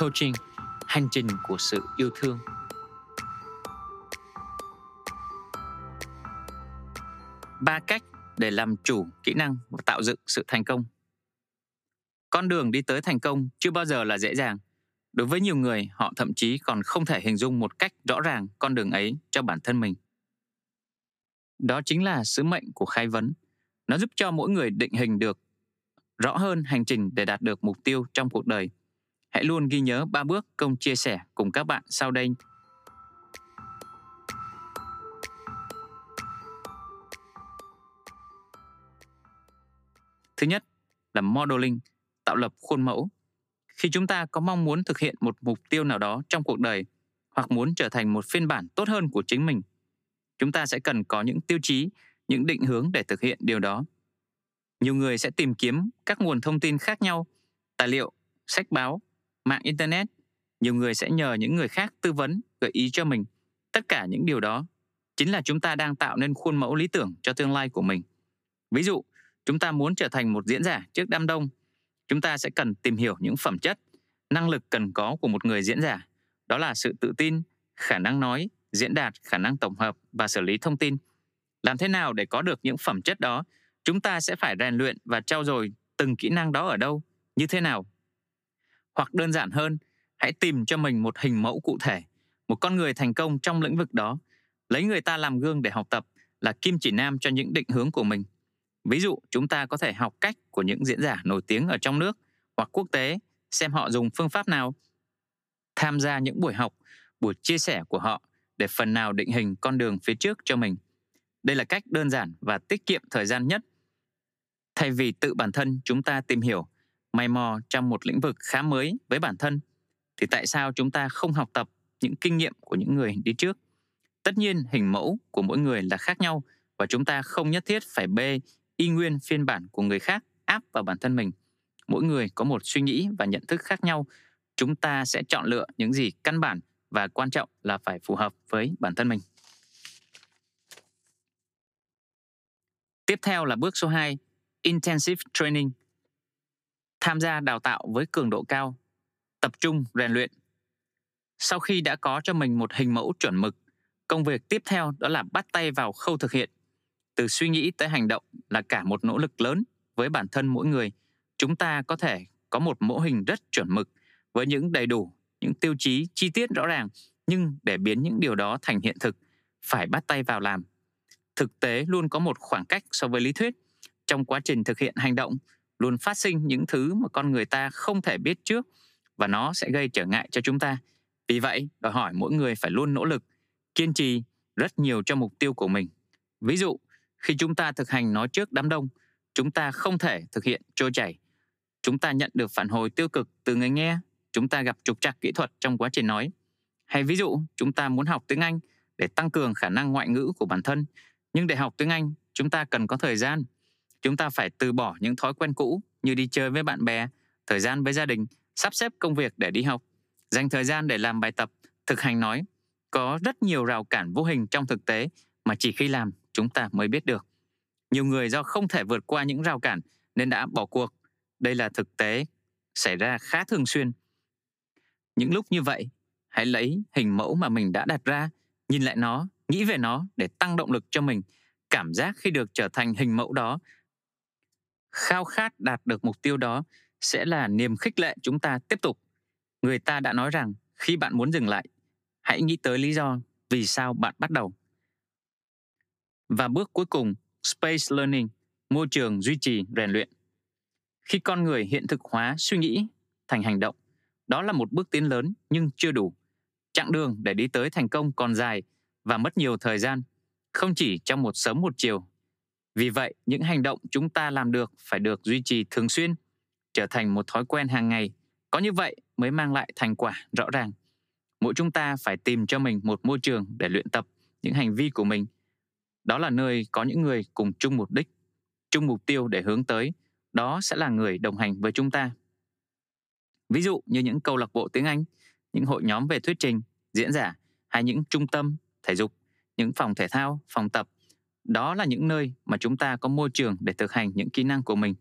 Coaching, hành trình của sự yêu thương. Ba cách để làm chủ kỹ năng và tạo dựng sự thành công. Con đường đi tới thành công chưa bao giờ là dễ dàng. Đối với nhiều người, họ thậm chí còn không thể hình dung một cách rõ ràng con đường ấy cho bản thân mình. Đó chính là sứ mệnh của khai vấn. Nó giúp cho mỗi người định hình được rõ hơn hành trình để đạt được mục tiêu trong cuộc đời. Hãy luôn ghi nhớ ba bước công chia sẻ cùng các bạn sau đây. Thứ nhất là modeling, tạo lập khuôn mẫu. Khi chúng ta có mong muốn thực hiện một mục tiêu nào đó trong cuộc đời hoặc muốn trở thành một phiên bản tốt hơn của chính mình, chúng ta sẽ cần có những tiêu chí, những định hướng để thực hiện điều đó. Nhiều người sẽ tìm kiếm các nguồn thông tin khác nhau, tài liệu, sách báo, mạng internet. Nhiều người sẽ nhờ những người khác tư vấn, gợi ý cho mình. Tất cả những điều đó chính là chúng ta đang tạo nên khuôn mẫu lý tưởng cho tương lai của mình. Ví dụ, chúng ta muốn trở thành một diễn giả trước đám đông, chúng ta sẽ cần tìm hiểu những phẩm chất, năng lực cần có của một người diễn giả. Đó là sự tự tin, khả năng nói, diễn đạt, khả năng tổng hợp và xử lý thông tin. Làm thế nào để có được những phẩm chất đó? Chúng ta sẽ phải rèn luyện và trau dồi từng kỹ năng đó ở đâu, như thế nào. Hoặc đơn giản hơn, hãy tìm cho mình một hình mẫu cụ thể, một con người thành công trong lĩnh vực đó, lấy người ta làm gương để học tập là kim chỉ nam cho những định hướng của mình. Ví dụ, chúng ta có thể học cách của những diễn giả nổi tiếng ở trong nước hoặc quốc tế, xem họ dùng phương pháp nào. Tham gia những buổi học, buổi chia sẻ của họ để phần nào định hình con đường phía trước cho mình. Đây là cách đơn giản và tiết kiệm thời gian nhất. Thay vì tự bản thân chúng ta tìm hiểu, may mò trong một lĩnh vực khá mới với bản thân, thì tại sao chúng ta không học tập những kinh nghiệm của những người đi trước? Tất nhiên, hình mẫu của mỗi người là khác nhau và chúng ta không nhất thiết phải bê y nguyên phiên bản của người khác áp vào bản thân mình. Mỗi người có một suy nghĩ và nhận thức khác nhau. Chúng ta sẽ chọn lựa những gì căn bản và quan trọng là phải phù hợp với bản thân mình. Tiếp theo là bước số 2, Intensive Training. Tham gia đào tạo với cường độ cao, tập trung rèn luyện. Sau khi đã có cho mình một hình mẫu chuẩn mực, công việc tiếp theo đó là bắt tay vào khâu thực hiện. Từ suy nghĩ tới hành động là cả một nỗ lực lớn với bản thân mỗi người. Chúng ta có thể có một mẫu hình rất chuẩn mực với những đầy đủ những tiêu chí chi tiết rõ ràng nhưng để biến những điều đó thành hiện thực phải bắt tay vào làm thực tế luôn có một khoảng cách so với lý thuyết trong quá trình thực hiện hành động luôn phát sinh những thứ mà con người ta không thể biết trước và nó sẽ gây trở ngại cho chúng ta vì vậy đòi hỏi mỗi người phải luôn nỗ lực kiên trì rất nhiều cho mục tiêu của mình ví dụ khi chúng ta thực hành nói trước đám đông chúng ta không thể thực hiện trôi chảy chúng ta nhận được phản hồi tiêu cực từ người nghe chúng ta gặp trục trặc kỹ thuật trong quá trình nói. Hay ví dụ, chúng ta muốn học tiếng Anh để tăng cường khả năng ngoại ngữ của bản thân, nhưng để học tiếng Anh, chúng ta cần có thời gian. Chúng ta phải từ bỏ những thói quen cũ như đi chơi với bạn bè, thời gian với gia đình, sắp xếp công việc để đi học, dành thời gian để làm bài tập, thực hành nói. Có rất nhiều rào cản vô hình trong thực tế mà chỉ khi làm chúng ta mới biết được. Nhiều người do không thể vượt qua những rào cản nên đã bỏ cuộc. Đây là thực tế xảy ra khá thường xuyên những lúc như vậy, hãy lấy hình mẫu mà mình đã đặt ra, nhìn lại nó, nghĩ về nó để tăng động lực cho mình. Cảm giác khi được trở thành hình mẫu đó, khao khát đạt được mục tiêu đó sẽ là niềm khích lệ chúng ta tiếp tục. Người ta đã nói rằng khi bạn muốn dừng lại, hãy nghĩ tới lý do vì sao bạn bắt đầu. Và bước cuối cùng, space learning, môi trường duy trì rèn luyện. Khi con người hiện thực hóa suy nghĩ thành hành động, đó là một bước tiến lớn nhưng chưa đủ. Chặng đường để đi tới thành công còn dài và mất nhiều thời gian, không chỉ trong một sớm một chiều. Vì vậy, những hành động chúng ta làm được phải được duy trì thường xuyên, trở thành một thói quen hàng ngày. Có như vậy mới mang lại thành quả rõ ràng. Mỗi chúng ta phải tìm cho mình một môi trường để luyện tập những hành vi của mình. Đó là nơi có những người cùng chung mục đích, chung mục tiêu để hướng tới. Đó sẽ là người đồng hành với chúng ta Ví dụ như những câu lạc bộ tiếng Anh, những hội nhóm về thuyết trình, diễn giả hay những trung tâm thể dục, những phòng thể thao, phòng tập. Đó là những nơi mà chúng ta có môi trường để thực hành những kỹ năng của mình,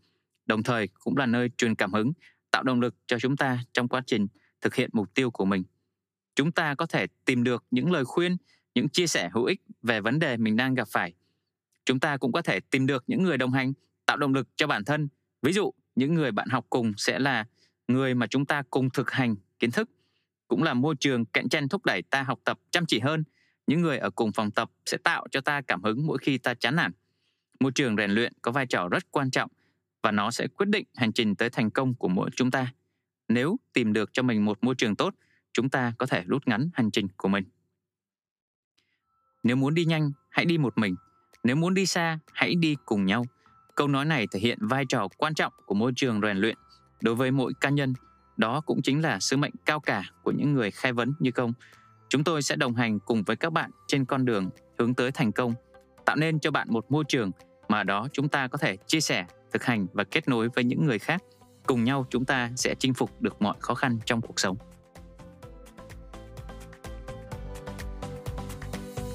đồng thời cũng là nơi truyền cảm hứng, tạo động lực cho chúng ta trong quá trình thực hiện mục tiêu của mình. Chúng ta có thể tìm được những lời khuyên, những chia sẻ hữu ích về vấn đề mình đang gặp phải. Chúng ta cũng có thể tìm được những người đồng hành, tạo động lực cho bản thân. Ví dụ, những người bạn học cùng sẽ là người mà chúng ta cùng thực hành kiến thức, cũng là môi trường cạnh tranh thúc đẩy ta học tập chăm chỉ hơn. Những người ở cùng phòng tập sẽ tạo cho ta cảm hứng mỗi khi ta chán nản. Môi trường rèn luyện có vai trò rất quan trọng và nó sẽ quyết định hành trình tới thành công của mỗi chúng ta. Nếu tìm được cho mình một môi trường tốt, chúng ta có thể rút ngắn hành trình của mình. Nếu muốn đi nhanh, hãy đi một mình. Nếu muốn đi xa, hãy đi cùng nhau. Câu nói này thể hiện vai trò quan trọng của môi trường rèn luyện đối với mỗi cá nhân. Đó cũng chính là sứ mệnh cao cả của những người khai vấn như công. Chúng tôi sẽ đồng hành cùng với các bạn trên con đường hướng tới thành công, tạo nên cho bạn một môi trường mà đó chúng ta có thể chia sẻ, thực hành và kết nối với những người khác. Cùng nhau chúng ta sẽ chinh phục được mọi khó khăn trong cuộc sống.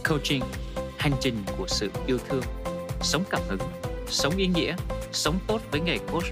Coaching, hành trình của sự yêu thương, sống cảm hứng, sống ý nghĩa, sống tốt với nghề coach